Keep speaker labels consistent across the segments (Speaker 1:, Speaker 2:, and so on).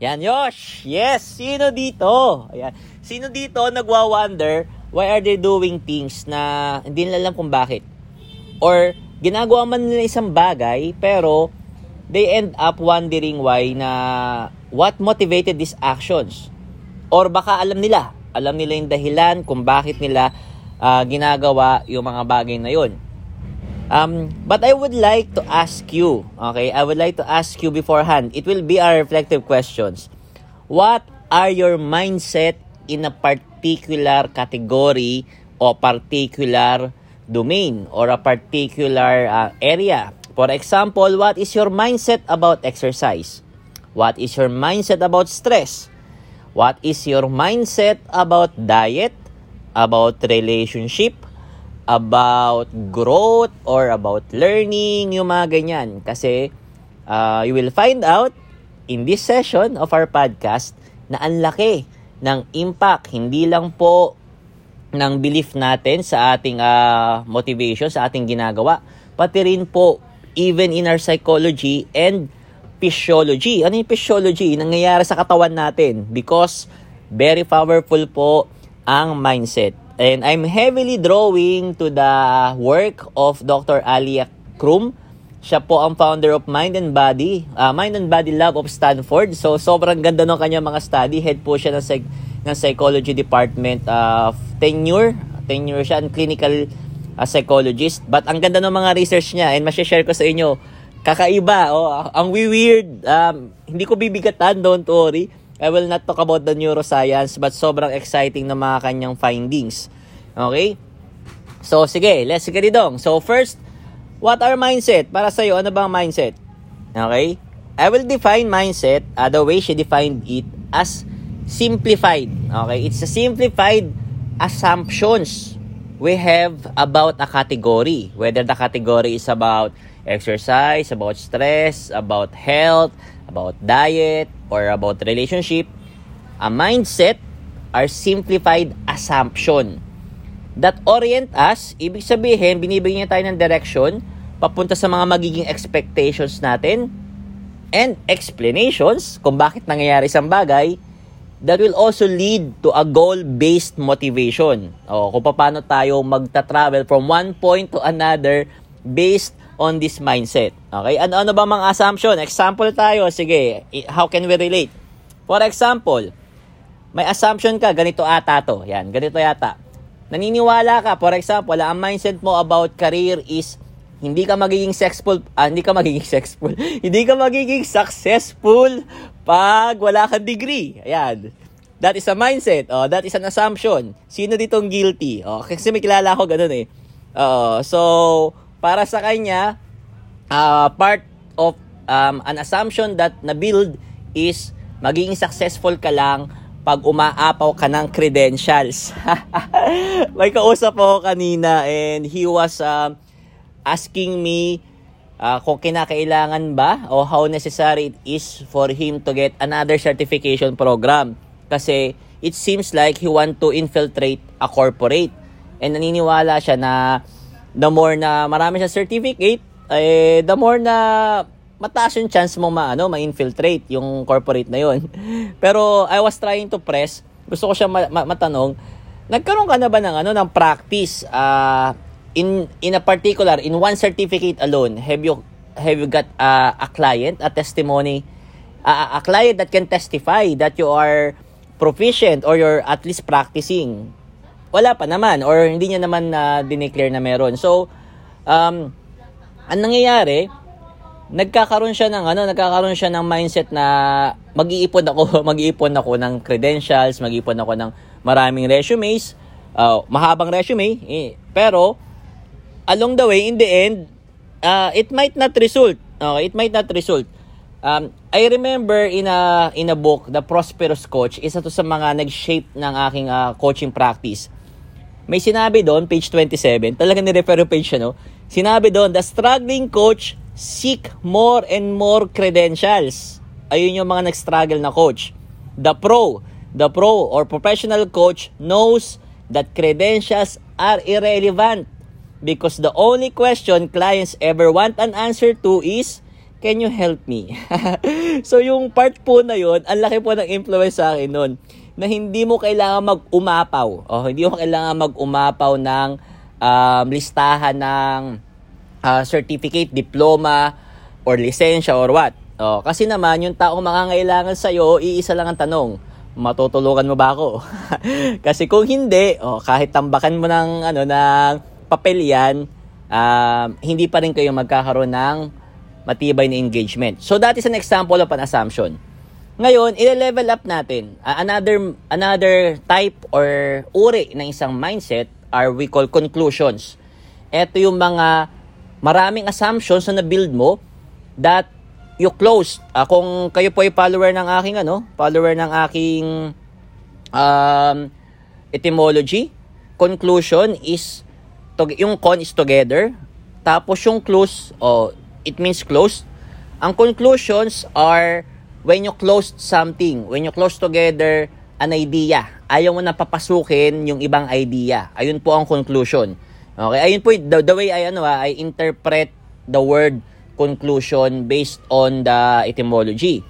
Speaker 1: Yan, Yosh! Yes! Sino dito? Ayan. Sino dito nagwa-wonder why are they doing things na hindi nila alam kung bakit? Or ginagawa man nila isang bagay pero they end up wondering why na what motivated these actions? Or baka alam nila, alam nila yung dahilan kung bakit nila uh, ginagawa yung mga bagay na yon. Um, but I would like to ask you, okay, I would like to ask you beforehand, it will be our reflective questions. What are your mindset in a particular category or particular domain or a particular uh, area? For example, what is your mindset about exercise? What is your mindset about stress? What is your mindset about diet, about relationship, about growth or about learning, yung mga ganyan. Kasi uh, you will find out in this session of our podcast na ang laki ng impact, hindi lang po ng belief natin sa ating uh, motivation, sa ating ginagawa, pati rin po even in our psychology and physiology. Ano yung physiology? Nangyayari sa katawan natin because very powerful po ang mindset. And I'm heavily drawing to the work of Dr. Alia Krum. Siya po ang founder of Mind and Body, uh, Mind and Body Lab of Stanford. So, sobrang ganda ng kanyang mga study. Head po siya ng, psych- ng psychology department of uh, tenure. Tenure siya, and clinical uh, psychologist. But ang ganda ng mga research niya and share ko sa inyo, kakaiba, oh, ang weird. Um, hindi ko bibigatan, don't worry. I will not talk about the neuroscience but sobrang exciting na mga kanyang findings. Okay? So, sige, let's get it on. So, first, what are mindset? Para sa iyo, ano ba ang mindset? Okay? I will define mindset uh, the way she defined it as simplified. Okay? It's a simplified assumptions we have about a category. Whether the category is about exercise, about stress, about health, about diet, or about relationship, a mindset are simplified assumption that orient us, ibig sabihin, binibigyan niya tayo ng direction papunta sa mga magiging expectations natin and explanations kung bakit nangyayari isang bagay that will also lead to a goal-based motivation. O kung paano tayo magta-travel from one point to another based on this mindset. Okay? Ano, ano ba mga assumption? Example tayo. Sige, how can we relate? For example, may assumption ka, ganito ata to. Yan, ganito yata. Naniniwala ka, for example, ang mindset mo about career is hindi ka magiging successful, ah, hindi ka magiging successful, hindi ka magiging successful pag wala kang degree. Ayan. That is a mindset. Oh, that is an assumption. Sino ditong guilty? Oh, kasi may kilala ako ganun eh. Uh, so, para sa kanya, uh, part of um, an assumption that na-build is magiging successful ka lang pag umaapaw ka ng credentials. May kausap ako kanina and he was uh, asking me uh, kung kinakailangan ba o how necessary it is for him to get another certification program. Kasi it seems like he want to infiltrate a corporate. And naniniwala siya na the more na marami siya certificate, eh, the more na mataas yung chance mo ma, ano, ma-infiltrate yung corporate na yon. Pero I was trying to press, gusto ko siya ma- ma- matanong, nagkaroon ka na ba ng ano ng practice uh, in in a particular in one certificate alone have you have you got uh, a client a testimony uh, a client that can testify that you are proficient or you're at least practicing wala pa naman or hindi niya naman na uh, dineclare na meron. So, um, ang nangyayari, nagkakaroon siya ng ano, nagkakaroon siya ng mindset na mag-iipon ako, mag-iipon ako ng credentials, mag-iipon ako ng maraming resumes, uh, mahabang resume, eh, pero along the way in the end, uh, it might not result. Okay, it might not result. Um, I remember in a in a book, The Prosperous Coach, isa to sa mga nag-shape ng aking uh, coaching practice may sinabi doon, page 27, talaga ni-refer yung page siya, no? Sinabi doon, the struggling coach seek more and more credentials. Ayun yung mga nag-struggle na coach. The pro, the pro or professional coach knows that credentials are irrelevant because the only question clients ever want an answer to is, can you help me? so yung part po na yon, ang laki po ng influence sa akin noon na hindi mo kailangan mag-umapaw. O, hindi mo kailangan mag-umapaw ng um, listahan ng uh, certificate, diploma, or lisensya, or what. O, kasi naman, yung taong makangailangan sa'yo, iisa lang ang tanong, matutulungan mo ba ako? kasi kung hindi, o, kahit tambakan mo ng, ano, ng papel yan, uh, hindi pa rin kayo magkakaroon ng matibay na engagement. So that is an example of an assumption. Ngayon, i-level up natin. Uh, another another type or uri ng isang mindset are we call conclusions. Ito yung mga maraming assumptions na na-build mo that you close. Uh, kung kayo po ay follower ng aking ano, follower ng aking um, etymology, conclusion is to, yung con is together. Tapos yung close, oh, it means closed. Ang conclusions are when you close something, when you close together an idea, ayaw mo na papasukin yung ibang idea. Ayun po ang conclusion. Okay, ayun po the, the way I ano ah, I interpret the word conclusion based on the etymology.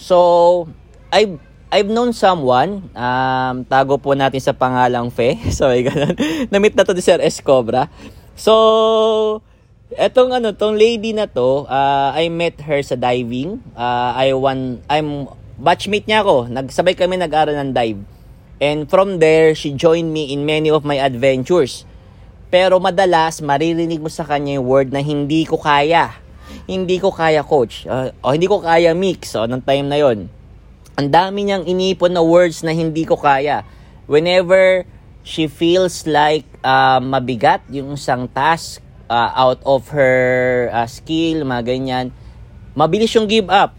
Speaker 1: So, I I've known someone, um, tago po natin sa pangalang Fe. Sorry, ganun. Namit na to ni Sir Escobra. So, Etong ano, tong lady na to, uh, I met her sa diving. Uh, I want, I'm batchmate niya ako. Nagsabay kami nag-aral ng dive. And from there, she joined me in many of my adventures. Pero madalas, maririnig mo sa kanya yung word na hindi ko kaya. Hindi ko kaya, coach. Uh, o hindi ko kaya, mix. O, nung time na yon Ang dami niyang inipon na words na hindi ko kaya. Whenever she feels like uh, mabigat yung isang task, uh, out of her uh, skill, mga ganyan, mabilis yung give up.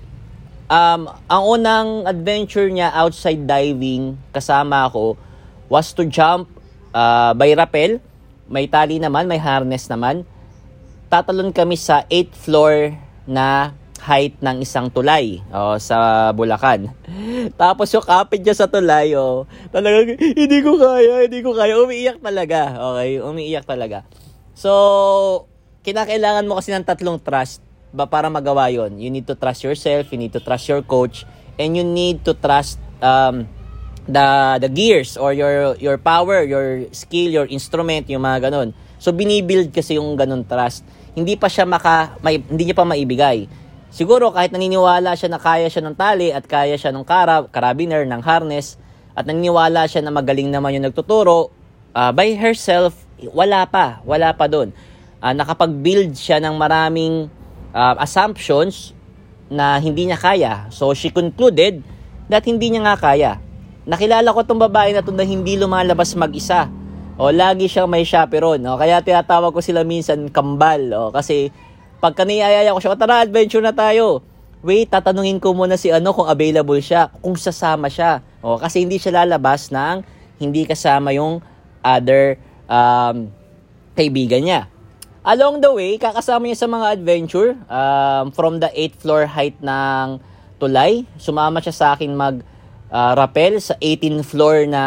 Speaker 1: Um, ang unang adventure niya outside diving kasama ako was to jump uh, by rappel. May tali naman, may harness naman. Tatalon kami sa 8th floor na height ng isang tulay oh, sa Bulacan. Tapos yung kapit niya sa tulay, oh, talagang hindi ko kaya, hindi ko kaya. Umiiyak talaga. Okay, umiiyak talaga. So, kinakailangan mo kasi ng tatlong trust ba para magawa yon. You need to trust yourself, you need to trust your coach, and you need to trust um, the the gears or your your power, your skill, your instrument, yung mga ganun. So binibuild kasi yung ganun trust. Hindi pa siya maka may, hindi niya pa maibigay. Siguro kahit naniniwala siya na kaya siya ng tali at kaya siya ng karab, carabiner, ng harness at naniniwala siya na magaling naman yung nagtuturo, uh, by herself wala pa, wala pa doon. Uh, nakapag-build siya ng maraming uh, assumptions na hindi niya kaya. So she concluded that hindi niya nga kaya. Nakilala ko tong babae na to na hindi lumalabas mag-isa. O lagi siyang may chaperone. O, kaya tinatawag ko sila minsan kambal. O, kasi pag kaniyayaya ko siya, o tara, adventure na tayo. Wait, tatanungin ko muna si ano kung available siya, kung sasama siya. O, kasi hindi siya lalabas ng hindi kasama yung other um, kaibigan niya. Along the way, kakasama niya sa mga adventure um, from the 8th floor height ng tulay. Sumama siya sa akin mag uh, rappel sa 18th floor na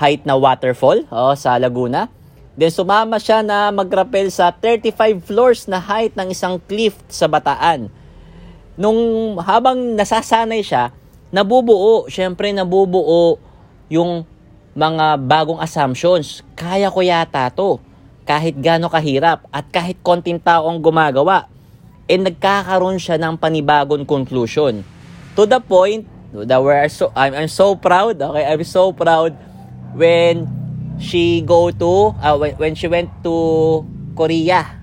Speaker 1: height na waterfall oh, sa Laguna. Then sumama siya na mag-rappel sa 35 floors na height ng isang cliff sa Bataan. Nung habang nasasanay siya, nabubuo, syempre nabubuo yung mga bagong assumptions. Kaya ko yata to. Kahit gaano kahirap at kahit konting tao ang gumagawa. And nagkakaroon siya ng panibagong conclusion. To the point that we're so, I'm, I'm so proud, okay? I'm so proud when she go to, uh, when, when she went to Korea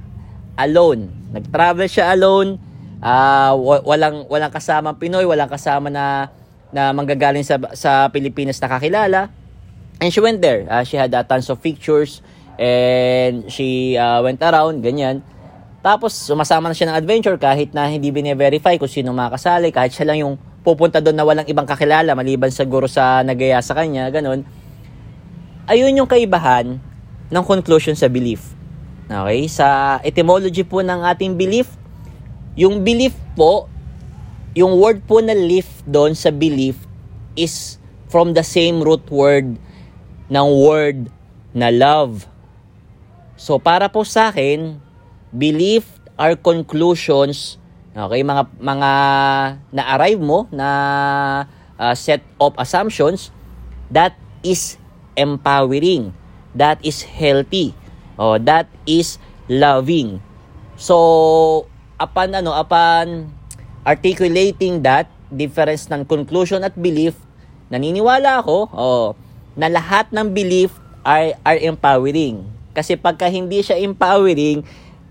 Speaker 1: alone. Nag-travel siya alone. Uh, walang walang kasama Pinoy, walang kasama na na manggagaling sa sa Pilipinas na kakilala And she went there. Uh, she had uh, tons of pictures and she uh, went around, ganyan. Tapos, sumasama na siya ng adventure kahit na hindi bine-verify kung sino makasali, kahit siya lang yung pupunta doon na walang ibang kakilala, maliban siguro sa nagaya sa kanya, ganun. Ayun yung kaibahan ng conclusion sa belief. Okay? Sa etymology po ng ating belief, yung belief po, yung word po na lift doon sa belief is from the same root word ng word na love. So para po sa akin, belief are conclusions Okay, mga mga na-arrive mo na uh, set of assumptions that is empowering, that is healthy, oh, that is loving. So, upon ano, upon articulating that difference ng conclusion at belief, naniniwala ako oh, na lahat ng belief are, are empowering. Kasi pagka hindi siya empowering,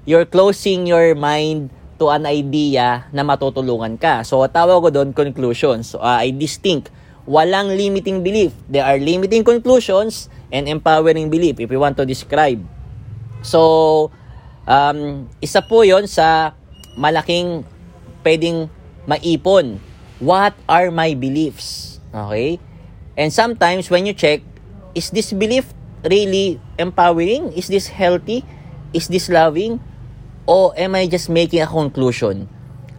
Speaker 1: you're closing your mind to an idea na matutulungan ka. So, tawag ko doon conclusions. So, uh, I distinct. Walang limiting belief. There are limiting conclusions and empowering belief if you want to describe. So, um, isa po yon sa malaking pwedeng maipon. What are my beliefs? Okay? And sometimes when you check, is this belief really empowering? Is this healthy? Is this loving? O am I just making a conclusion?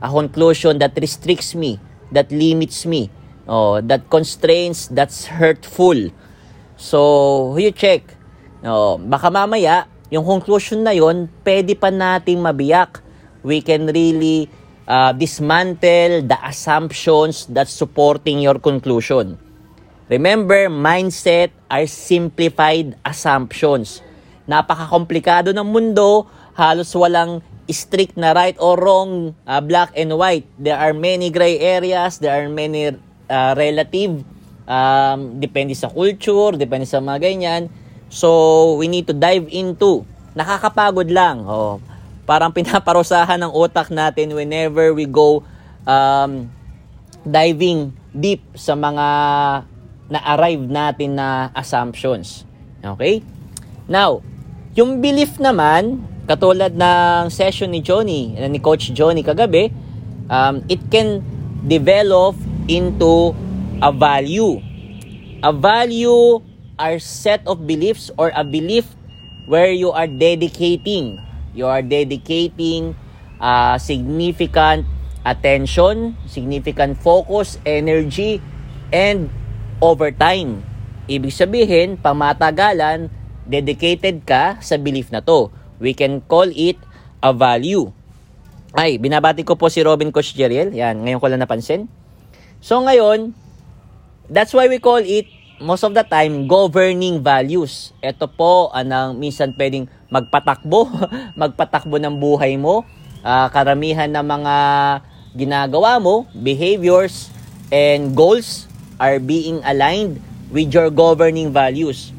Speaker 1: A conclusion that restricts me, that limits me, oh, that constrains, that's hurtful. So, you check. Oh, baka mamaya, yung conclusion na yon, pwede pa nating mabiyak. We can really uh, dismantle the assumptions that's supporting your conclusion. Remember, mindset are simplified assumptions. Napaka-komplikado ng mundo, halos walang strict na right or wrong, uh, black and white. There are many gray areas, there are many uh, relative, um, depende sa culture, depende sa mga ganyan. So, we need to dive into. Nakakapagod lang. Oh, parang pinaparusahan ng utak natin whenever we go um, diving deep sa mga na-arrive natin na assumptions. Okay? Now, yung belief naman, Katulad ng session ni Johnny, ni Coach Johnny kagabi, um, it can develop into a value. A value are set of beliefs or a belief where you are dedicating. You are dedicating uh, significant attention, significant focus, energy, and overtime. Ibig sabihin, pamatagalan, dedicated ka sa belief na to. We can call it a value. Ay, binabati ko po si Robin Coach Jeriel. Yan, ngayon ko lang napansin. So ngayon, that's why we call it most of the time governing values. Ito po anang minsan pwedeng magpatakbo, magpatakbo ng buhay mo. Uh, karamihan ng mga ginagawa mo, behaviors and goals are being aligned with your governing values.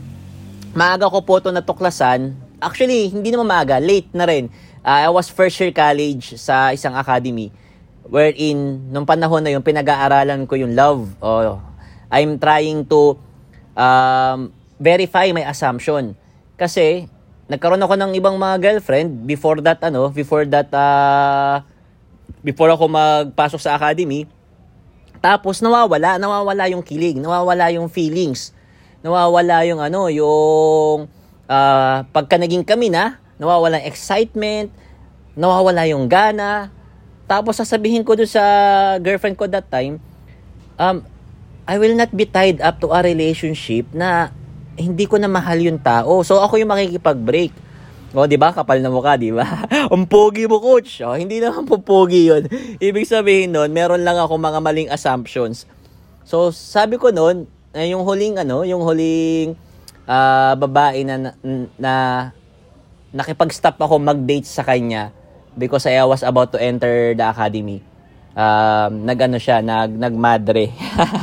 Speaker 1: Maaga ko po ito natuklasan Actually, hindi naman maaga, late na rin. Uh, I was first year college sa isang academy wherein nung panahon na yun pinag-aaralan ko yung love. Oh, I'm trying to um, verify my assumption. Kasi nagkaroon ako ng ibang mga girlfriend before that ano, before that uh, before ako magpasok sa academy. Tapos nawawala, nawawala yung kilig, nawawala yung feelings. Nawawala yung ano, yung uh, pagka naging kami na, nawawala yung excitement, nawawala yung gana. Tapos sasabihin ko doon sa girlfriend ko that time, um, I will not be tied up to a relationship na hindi ko na mahal yung tao. So ako yung makikipag-break. O, di ba? Kapal na mukha, di ba? Ang pogi mo, coach. O, hindi naman po pogi yun. Ibig sabihin nun, meron lang ako mga maling assumptions. So, sabi ko nun, eh, yung huling, ano, yung huling uh, babae na, na, na nakipag-stop ako mag-date sa kanya because I was about to enter the academy. Um, nagano siya, nag nagmadre.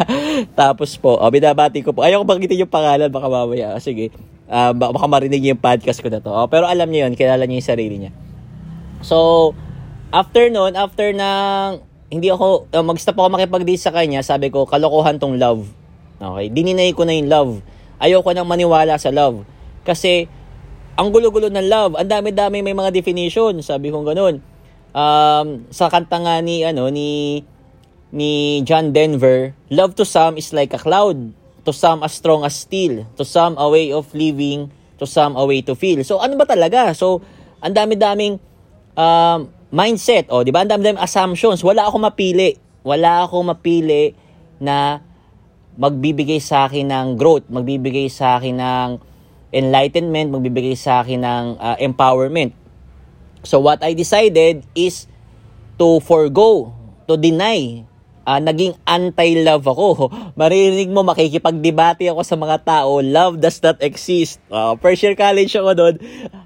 Speaker 1: Tapos po, oh, binabati ko po. Ayaw ko banggitin yung pangalan, baka mamaya. Sige. Uh, baka marinig niya yung podcast ko na to. Oh, pero alam niya yun, kilala niya yung sarili niya. So, after noon, after nang hindi ako, uh, mag-stop ako makipag-date sa kanya, sabi ko, kalokohan tong love. Okay? Dininay ko na yung love ayoko nang maniwala sa love. Kasi, ang gulo-gulo ng love, ang dami-dami may mga definition, sabi kong ganun. Um, sa kanta nga ni, ano, ni, ni John Denver, love to some is like a cloud, to some as strong as steel, to some a way of living, to some a way to feel. So, ano ba talaga? So, ang dami-daming um, mindset, oh, di ba? Ang dami-daming assumptions. Wala akong mapili. Wala akong mapili na magbibigay sa akin ng growth, magbibigay sa akin ng enlightenment, magbibigay sa akin ng uh, empowerment. So what I decided is to forgo, to deny. Uh, naging anti-love ako. Maririnig mo, makikipagdebate ako sa mga tao, love does not exist. Uh, first year college ako doon,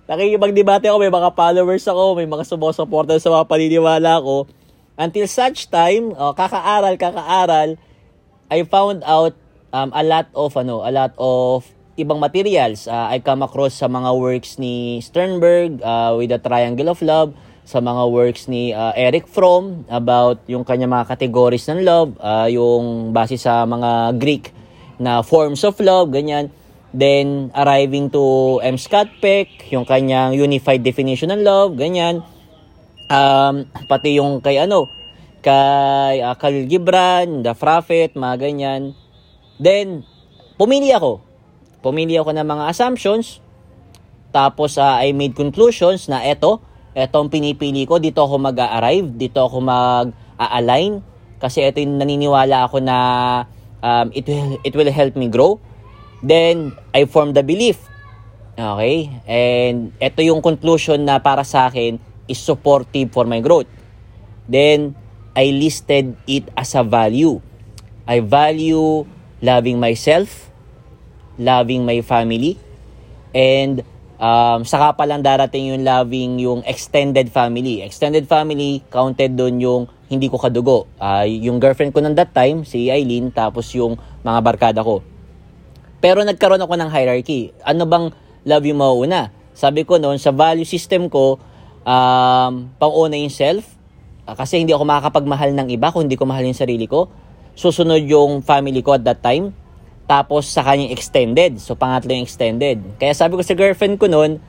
Speaker 1: nakikipagdebate ako, may mga followers ako, may mga sumusuporta sa mga paniniwala ko. Until such time, uh, kakaaral, kakaaral, I found out um, a lot of ano, a lot of ibang materials. Uh, I come across sa mga works ni Sternberg uh, with the Triangle of Love, sa mga works ni uh, Eric Fromm about yung kanya mga categories ng love, uh, yung base sa mga Greek na forms of love, ganyan. Then, arriving to M. Scott Peck, yung kanyang unified definition ng love, ganyan. Um, pati yung kay ano, kay uh, Khalil Gibran, The Prophet, mga ganyan. Then, pumili ako. Pumili ako ng mga assumptions. Tapos, uh, I made conclusions na eto, etong pinipili ko, dito ako mag-arrive, dito ako mag-align kasi ito yung naniniwala ako na um, it will it will help me grow. Then I form the belief. Okay? And ito yung conclusion na para sa akin is supportive for my growth. Then I listed it as a value. I value loving myself, loving my family, and um, saka pa lang darating yung loving yung extended family. Extended family, counted doon yung hindi ko kadugo. Uh, yung girlfriend ko nung that time, si Eileen, tapos yung mga barkada ko. Pero nagkaroon ako ng hierarchy. Ano bang love yung mauuna? Sabi ko noon, sa value system ko, um, pang-una yung self, uh, kasi hindi ako makakapagmahal ng iba kung hindi ko mahal yung sarili ko. Susunod yung family ko at that time tapos sa kanyang extended. So pangatlo yung extended. Kaya sabi ko sa girlfriend ko noon,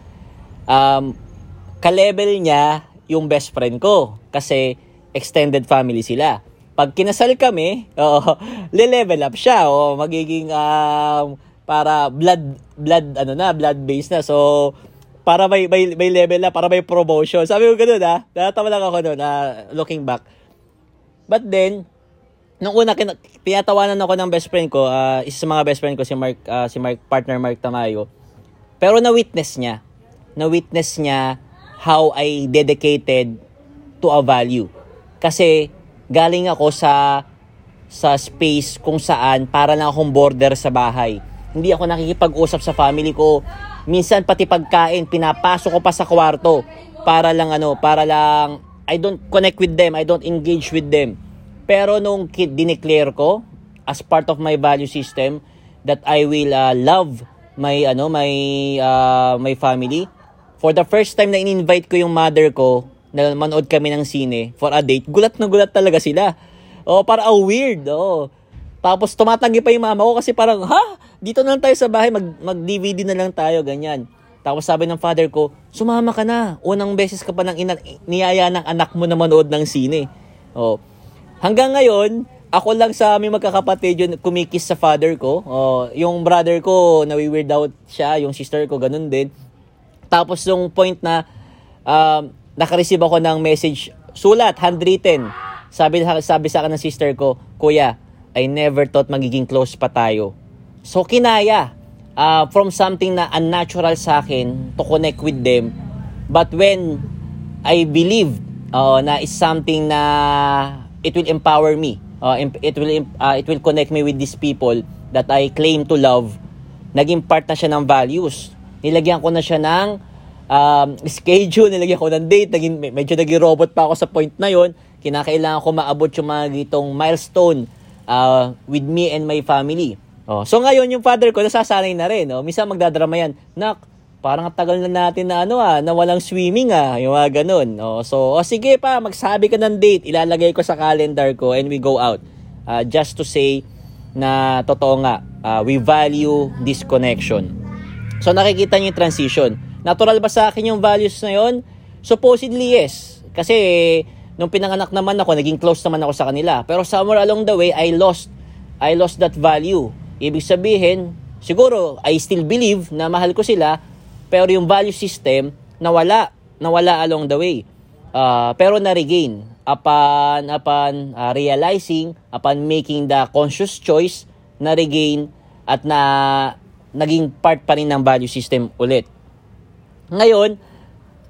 Speaker 1: um, ka-level niya yung best friend ko. Kasi extended family sila. Pag kinasal kami, oh, le-level up siya. Oh, magiging um, para blood blood ano na, blood base na. So para may, may, may level na, para may promotion. Sabi ko ganoon ha. Natatawa lang ako noon, uh, looking back. But then, nung una kin- tinatawanan ako ng best friend ko, uh, isa sa mga best friend ko si Mark uh, si Mark partner Mark Tamayo. Pero na witness niya, na witness niya how I dedicated to a value. Kasi galing ako sa sa space kung saan para lang akong border sa bahay. Hindi ako nakikipag-usap sa family ko. Minsan pati pagkain, pinapasok ko pa sa kwarto para lang ano, para lang I don't connect with them, I don't engage with them pero nung dineclare ko as part of my value system that I will uh, love my ano my uh, my family. For the first time na in-invite ko yung mother ko na manood kami ng sine for a date, gulat na gulat talaga sila. Oh, para oh, weird. Oh. Tapos tumatanggi pa yung mama ko kasi parang, ha? Dito na lang tayo sa bahay, mag, mag-DVD na lang tayo, ganyan. Tapos sabi ng father ko, sumama ka na. Unang beses ka pa nang ina- niyaya ng anak mo na manood ng sine. Oh. Hanggang ngayon, ako lang sa aming magkakapatid yung kumikis sa father ko. Oh, yung brother ko, nawi-weird out siya. Yung sister ko, ganun din. Tapos yung point na um, nakareceive ako ng message, sulat, handwritten. Sabi, sabi sa akin ng sister ko, Kuya, I never thought magiging close pa tayo. So, kinaya. Uh, from something na unnatural sa akin to connect with them. But when I believe uh, na is something na it will empower me. Uh, it will uh, it will connect me with these people that I claim to love. Naging part na siya ng values. Nilagyan ko na siya ng um, schedule, nilagyan ko ng date, naging, medyo naging robot pa ako sa point na yon. Kinakailangan ko maabot yung mga gitong milestone uh, with me and my family. Oh, so ngayon yung father ko nasasanay na rin. Oh. Minsan magdadrama yan. Nak, parang tagal na natin na ano ah, na walang swimming ah, yung mga ganun. Oh, so, oh, sige pa, magsabi ka ng date, ilalagay ko sa calendar ko and we go out. Uh, just to say na totoo nga, uh, we value this connection. So, nakikita niyo yung transition. Natural ba sa akin yung values na yon? Supposedly, yes. Kasi, nung pinanganak naman ako, naging close naman ako sa kanila. Pero somewhere along the way, I lost, I lost that value. Ibig sabihin, siguro, I still believe na mahal ko sila, pero yung value system, nawala. Nawala along the way. Uh, pero na-regain upon, upon uh, realizing, upon making the conscious choice, na-regain at na naging part pa rin ng value system ulit. Ngayon,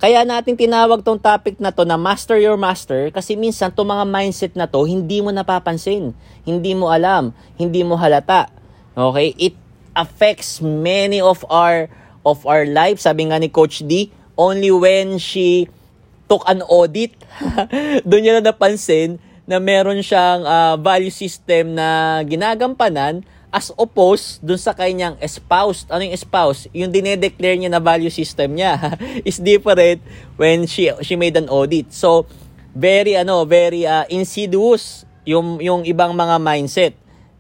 Speaker 1: Kaya natin tinawag tong topic na to na master your master kasi minsan to mga mindset na to hindi mo napapansin, hindi mo alam, hindi mo halata. Okay? It affects many of our of our life. Sabi nga ni Coach D, only when she took an audit, doon niya na napansin na meron siyang uh, value system na ginagampanan as opposed dun sa kanyang espoused. Ano yung espoused? Yung dinedeclare niya na value system niya is different when she she made an audit. So, very ano, very uh, insidious yung yung ibang mga mindset.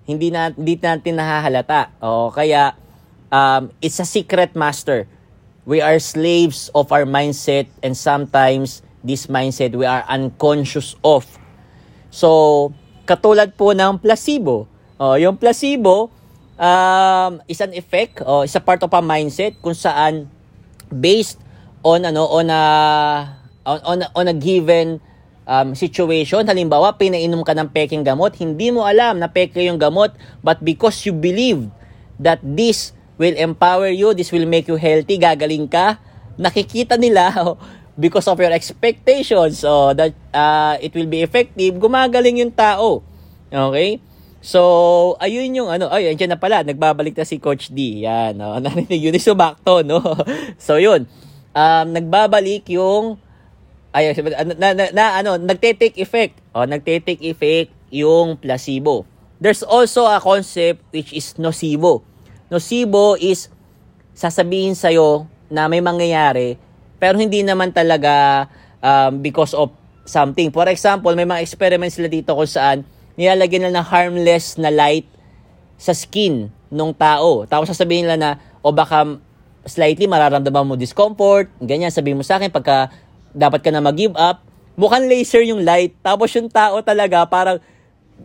Speaker 1: Hindi na hindi natin nahahalata. O kaya um, it's a secret master. We are slaves of our mindset and sometimes this mindset we are unconscious of. So, katulad po ng placebo Oh, yung placebo um, is an effect oh, is a part of a mindset kung saan based on ano on a on on, on a given um, situation. Halimbawa, pinainom ka ng peking gamot, hindi mo alam na peke yung gamot, but because you believe that this will empower you, this will make you healthy, gagaling ka, nakikita nila oh, because of your expectations so that uh, it will be effective, gumagaling yung tao. Okay? So, ayun yung ano, ay, andyan na pala, nagbabalik na si Coach D. Yan, no? narinig yun, sumakto, no? so, yun, um, nagbabalik yung, ay, na, na, na, ano, nagte-take effect. O, oh, nagte-take effect yung placebo. There's also a concept which is nocebo. Nocebo is sasabihin sa'yo na may mangyayari, pero hindi naman talaga um, because of something. For example, may mga experiments sila dito kung saan nilalagyan nila ng harmless na light sa skin ng tao. Tapos sasabihin nila na, o baka slightly mararamdaman mo discomfort, ganyan, sabihin mo sa akin, pagka dapat ka na mag-give up, mukhang laser yung light. Tapos yung tao talaga, parang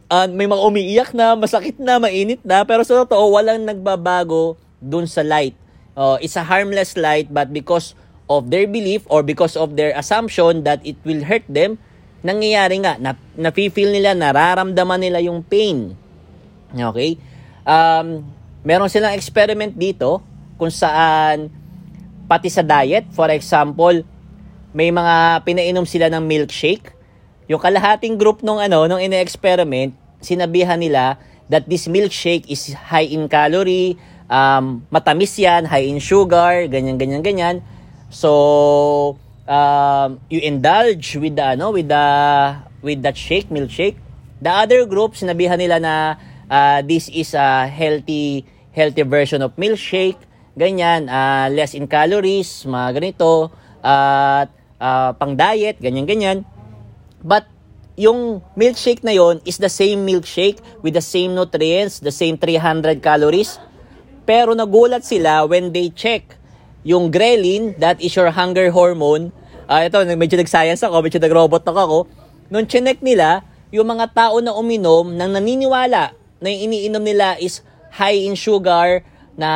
Speaker 1: uh, may mga umiiyak na, masakit na, mainit na, pero sa totoo, walang nagbabago dun sa light. Uh, it's a harmless light, but because of their belief or because of their assumption that it will hurt them, nangyayari nga, na, nafe-feel nila, nararamdaman nila yung pain. Okay? Um, meron silang experiment dito kung saan pati sa diet, for example, may mga pinainom sila ng milkshake. Yung kalahating group nung ano, nung ine-experiment, sinabihan nila that this milkshake is high in calorie, um, matamis yan, high in sugar, ganyan, ganyan, ganyan. So, um, you indulge with the ano with the with that shake milkshake the other group sinabihan nila na uh, this is a healthy healthy version of milkshake ganyan uh, less in calories mga ganito at uh, uh, pang diet ganyan ganyan but yung milkshake na yon is the same milkshake with the same nutrients the same 300 calories pero nagulat sila when they check yung ghrelin, that is your hunger hormone. Uh, ito, medyo nag-science ako, medyo nag-robot ako. Nung chinek nila, yung mga tao na uminom nang naniniwala na yung iniinom nila is high in sugar, na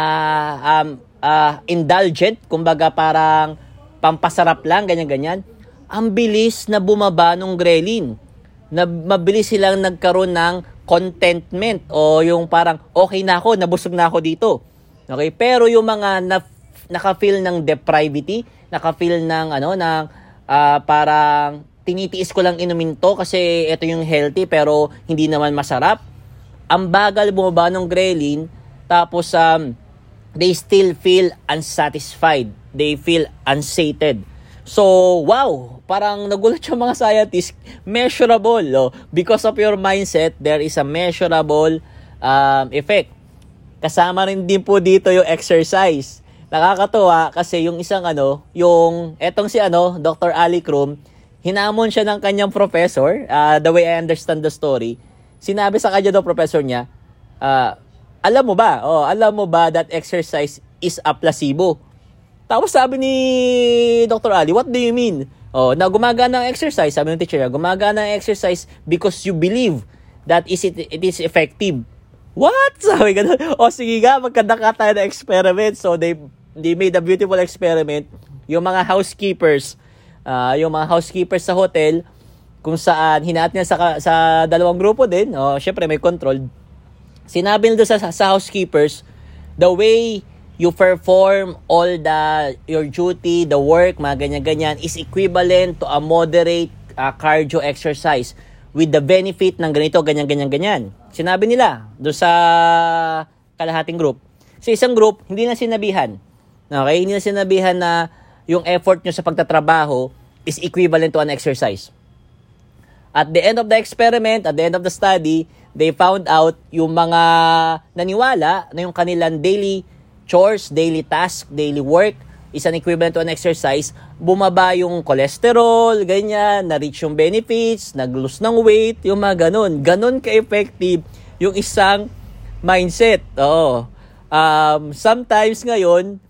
Speaker 1: um, uh, indulgent, kumbaga parang pampasarap lang, ganyan-ganyan, ang bilis na bumaba ng ghrelin. Na mabilis silang nagkaroon ng contentment o yung parang okay na ako, nabusog na ako dito. Okay? Pero yung mga na naka-feel ng depravity, naka-feel ng ano ng uh, parang tinitiis ko lang inumin to kasi ito yung healthy pero hindi naman masarap. Ang bagal bumaba ng ghrelin tapos um, they still feel unsatisfied. They feel unsated. So, wow, parang nagulat yung mga scientists, measurable. Oh. Because of your mindset, there is a measurable um, effect. Kasama rin din po dito yung exercise nakakatuwa kasi yung isang ano, yung etong si ano, Dr. Ali Krum, hinamon siya ng kanyang professor, uh, the way I understand the story. Sinabi sa kanya ng professor niya, uh, alam mo ba, oh, alam mo ba that exercise is a placebo? Tapos sabi ni Dr. Ali, what do you mean? Oh, na gumagana ang exercise, sabi ng teacher gumagana ang exercise because you believe that is it, it is effective. What? Sabi ganun. O sige nga, magkanda ka tayo ng experiment. So they they made a beautiful experiment. Yung mga housekeepers, uh, yung mga housekeepers sa hotel, kung saan hinaat niya sa, sa dalawang grupo din, oh, syempre may control. Sinabi nila sa, sa housekeepers, the way you perform all the your duty, the work, mga ganyan-ganyan is equivalent to a moderate uh, cardio exercise with the benefit ng ganito, ganyan-ganyan-ganyan. Sinabi nila do sa kalahating group. Sa isang group, hindi na sinabihan. Okay? Hindi na sinabihan na yung effort nyo sa pagtatrabaho is equivalent to an exercise. At the end of the experiment, at the end of the study, they found out yung mga naniwala na yung kanilang daily chores, daily task, daily work is an equivalent to an exercise, bumaba yung cholesterol, ganyan, na-reach yung benefits, nag-lose ng weight, yung mga ganun. Ganun ka-effective yung isang mindset. Oo. Um, sometimes ngayon,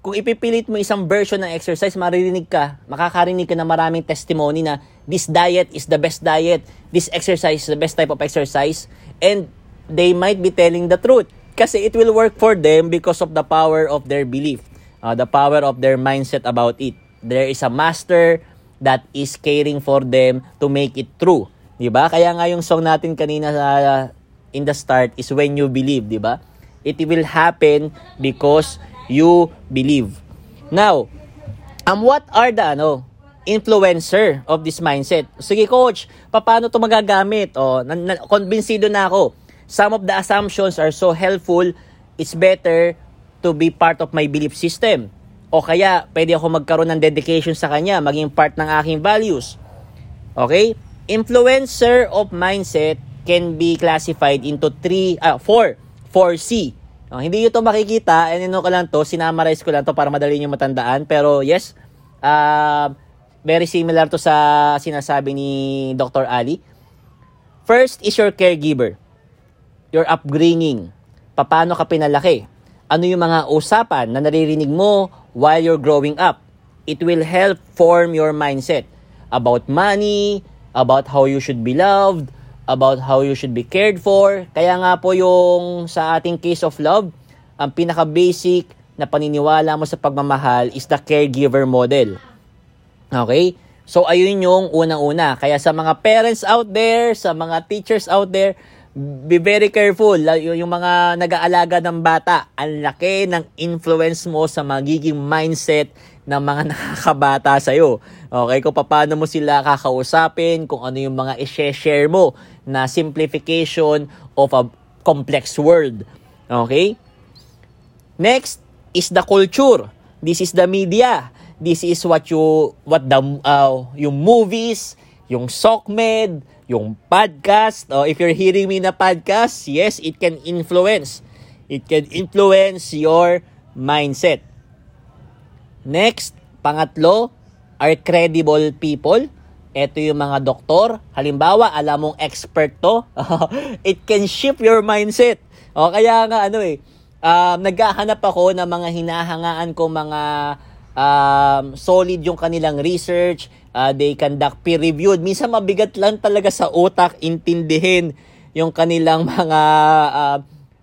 Speaker 1: kung ipipilit mo isang version ng exercise, maririnig ka, makakarinig ka na maraming testimony na this diet is the best diet, this exercise is the best type of exercise, and they might be telling the truth. Kasi it will work for them because of the power of their belief, uh, the power of their mindset about it. There is a master that is caring for them to make it true. 'Di ba? Kaya nga yung song natin kanina sa uh, in the start is when you believe, 'di ba? It will happen because you believe. Now, um what are the ano influencer of this mindset? Sige coach, paano to magagamit? Oh, na, na, konbinsido na ako some of the assumptions are so helpful, it's better to be part of my belief system. O kaya, pwede ako magkaroon ng dedication sa kanya, maging part ng aking values. Okay? Influencer of mindset can be classified into 3, ah, 4, 4C. Oh, hindi ito makikita, and ano ko lang to, sinamarize ko lang to para madali niyo matandaan. Pero yes, uh, very similar to sa sinasabi ni Dr. Ali. First is your caregiver your upbringing, paano ka pinalaki, ano yung mga usapan na naririnig mo while you're growing up. It will help form your mindset about money, about how you should be loved, about how you should be cared for. Kaya nga po yung sa ating case of love, ang pinaka-basic na paniniwala mo sa pagmamahal is the caregiver model. Okay? So, ayun yung unang-una. Kaya sa mga parents out there, sa mga teachers out there, be very careful. Yung mga nag-aalaga ng bata, ang laki ng influence mo sa magiging mindset ng mga nakakabata sa'yo. Okay, kung paano mo sila kakausapin, kung ano yung mga i-share mo na simplification of a complex world. Okay? Next is the culture. This is the media. This is what you what the uh, yung movies, yung SOCMED, yung podcast, oh, if you're hearing me na podcast, yes, it can influence. It can influence your mindset. Next, pangatlo, are credible people. Ito yung mga doktor. Halimbawa, alam mong expert to. it can shift your mindset. O, kaya nga, ano eh, um, naghahanap ako ng mga hinahangaan ko mga um, solid yung kanilang research, uh, they conduct peer-reviewed. Minsan mabigat lang talaga sa utak intindihin yung kanilang mga uh,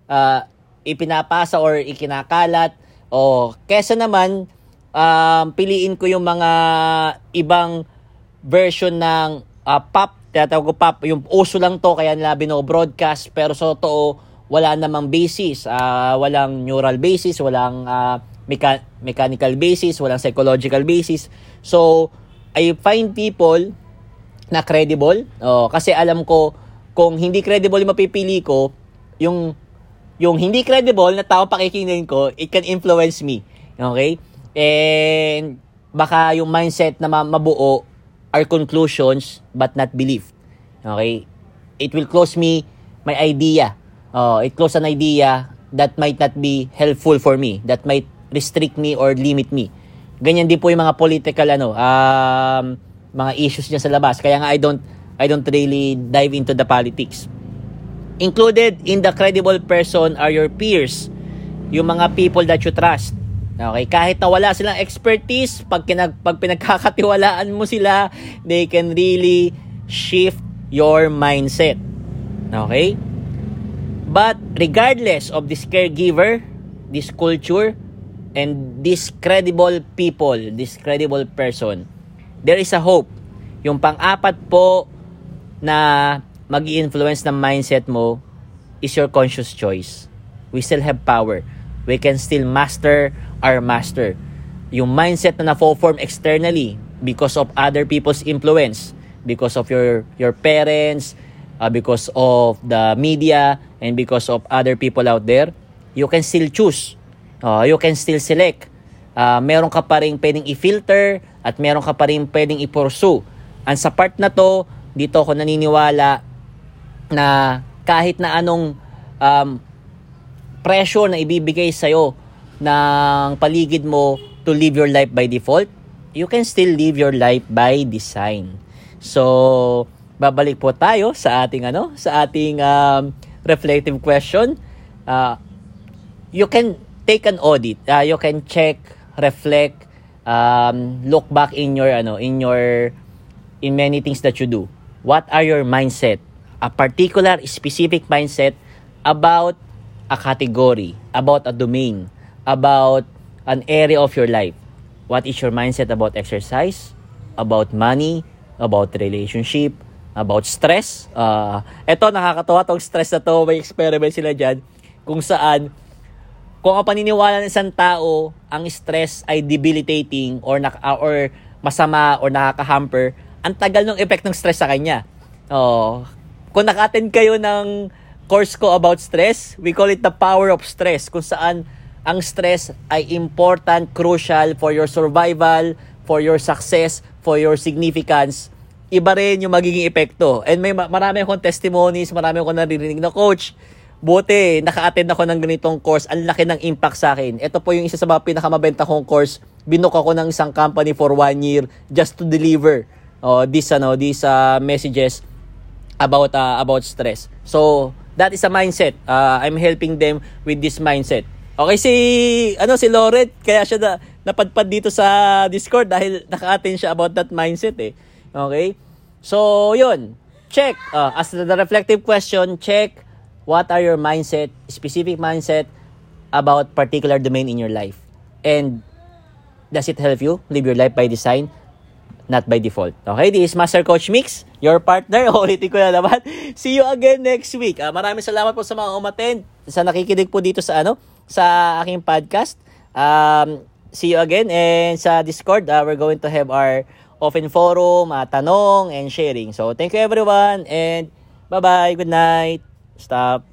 Speaker 1: uh, ipinapasa or ikinakalat. O, kesa naman, um, piliin ko yung mga ibang version ng uh, pop, tinatawag ko pop, yung uso lang to, kaya nila bino-broadcast, pero sa totoo, wala namang basis, uh, walang neural basis, walang uh, mecha- mechanical basis, walang psychological basis. So, I find people na credible. Oh, kasi alam ko kung hindi credible yung mapipili ko, yung yung hindi credible na tao pakikinggan ko, it can influence me. Okay? And baka yung mindset na mabuo are conclusions but not belief. Okay? It will close me my idea. Oh, it close an idea that might not be helpful for me, that might restrict me or limit me. Ganyan din po yung mga political ano, um, mga issues niya sa labas. Kaya nga I don't I don't really dive into the politics. Included in the credible person are your peers, yung mga people that you trust. Okay, kahit na wala silang expertise, pag, kinag, pag pinagkakatiwalaan mo sila, they can really shift your mindset. Okay? But regardless of this caregiver, this culture, and this credible people, this credible person, there is a hope. Yung pang-apat po na mag influence ng mindset mo is your conscious choice. We still have power. we can still master our master. Yung mindset na na-form externally because of other people's influence, because of your your parents, uh, because of the media, and because of other people out there, you can still choose. Uh, you can still select. Uh, meron ka pa rin pwedeng i-filter at meron ka pa rin pwedeng i-pursue. And sa part na to, dito ako naniniwala na kahit na anong um, pressure na ibibigay sa'yo ng paligid mo to live your life by default, you can still live your life by design. So, babalik po tayo sa ating ano, sa ating um, reflective question. Uh, you can take an audit. Uh, you can check, reflect, um, look back in your ano, in your in many things that you do. What are your mindset? A particular specific mindset about a category, about a domain, about an area of your life. What is your mindset about exercise, about money, about relationship, about stress? Uh, eto, nakakatawa tong stress na to. May experiment sila dyan kung saan kung ang paniniwala ng isang tao, ang stress ay debilitating or, nak- or masama or nakaka-hamper, ang tagal ng effect ng stress sa kanya. Oh, kung naka-attend kayo ng course ko about stress. We call it the power of stress kung saan ang stress ay important, crucial for your survival, for your success, for your significance. Iba rin yung magiging epekto. And may marami akong testimonies, marami akong naririnig na coach. Buti, naka-attend ako ng ganitong course. Ang laki ng impact sa akin. Ito po yung isa sa mga pinakamabenta kong course. Binook ako ng isang company for one year just to deliver uh, these, ano, these uh, messages about uh, about stress. So, that is a mindset. Uh, I'm helping them with this mindset. Okay, si, ano, si Loret, kaya siya na, napadpad dito sa Discord dahil naka-attend siya about that mindset eh. Okay? So, yun. Check. Uh, as the reflective question, check what are your mindset, specific mindset about particular domain in your life. And does it help you live your life by design? not by default. Okay, this is Master Coach Mix, your partner. Ulitin ko na naman. See you again next week. Uh, maraming salamat po sa mga umattend, sa nakikinig po dito sa ano, sa aking podcast. Um, see you again and sa Discord, uh, we're going to have our open forum, uh, tanong and sharing. So, thank you everyone and bye-bye. Good night. Stop.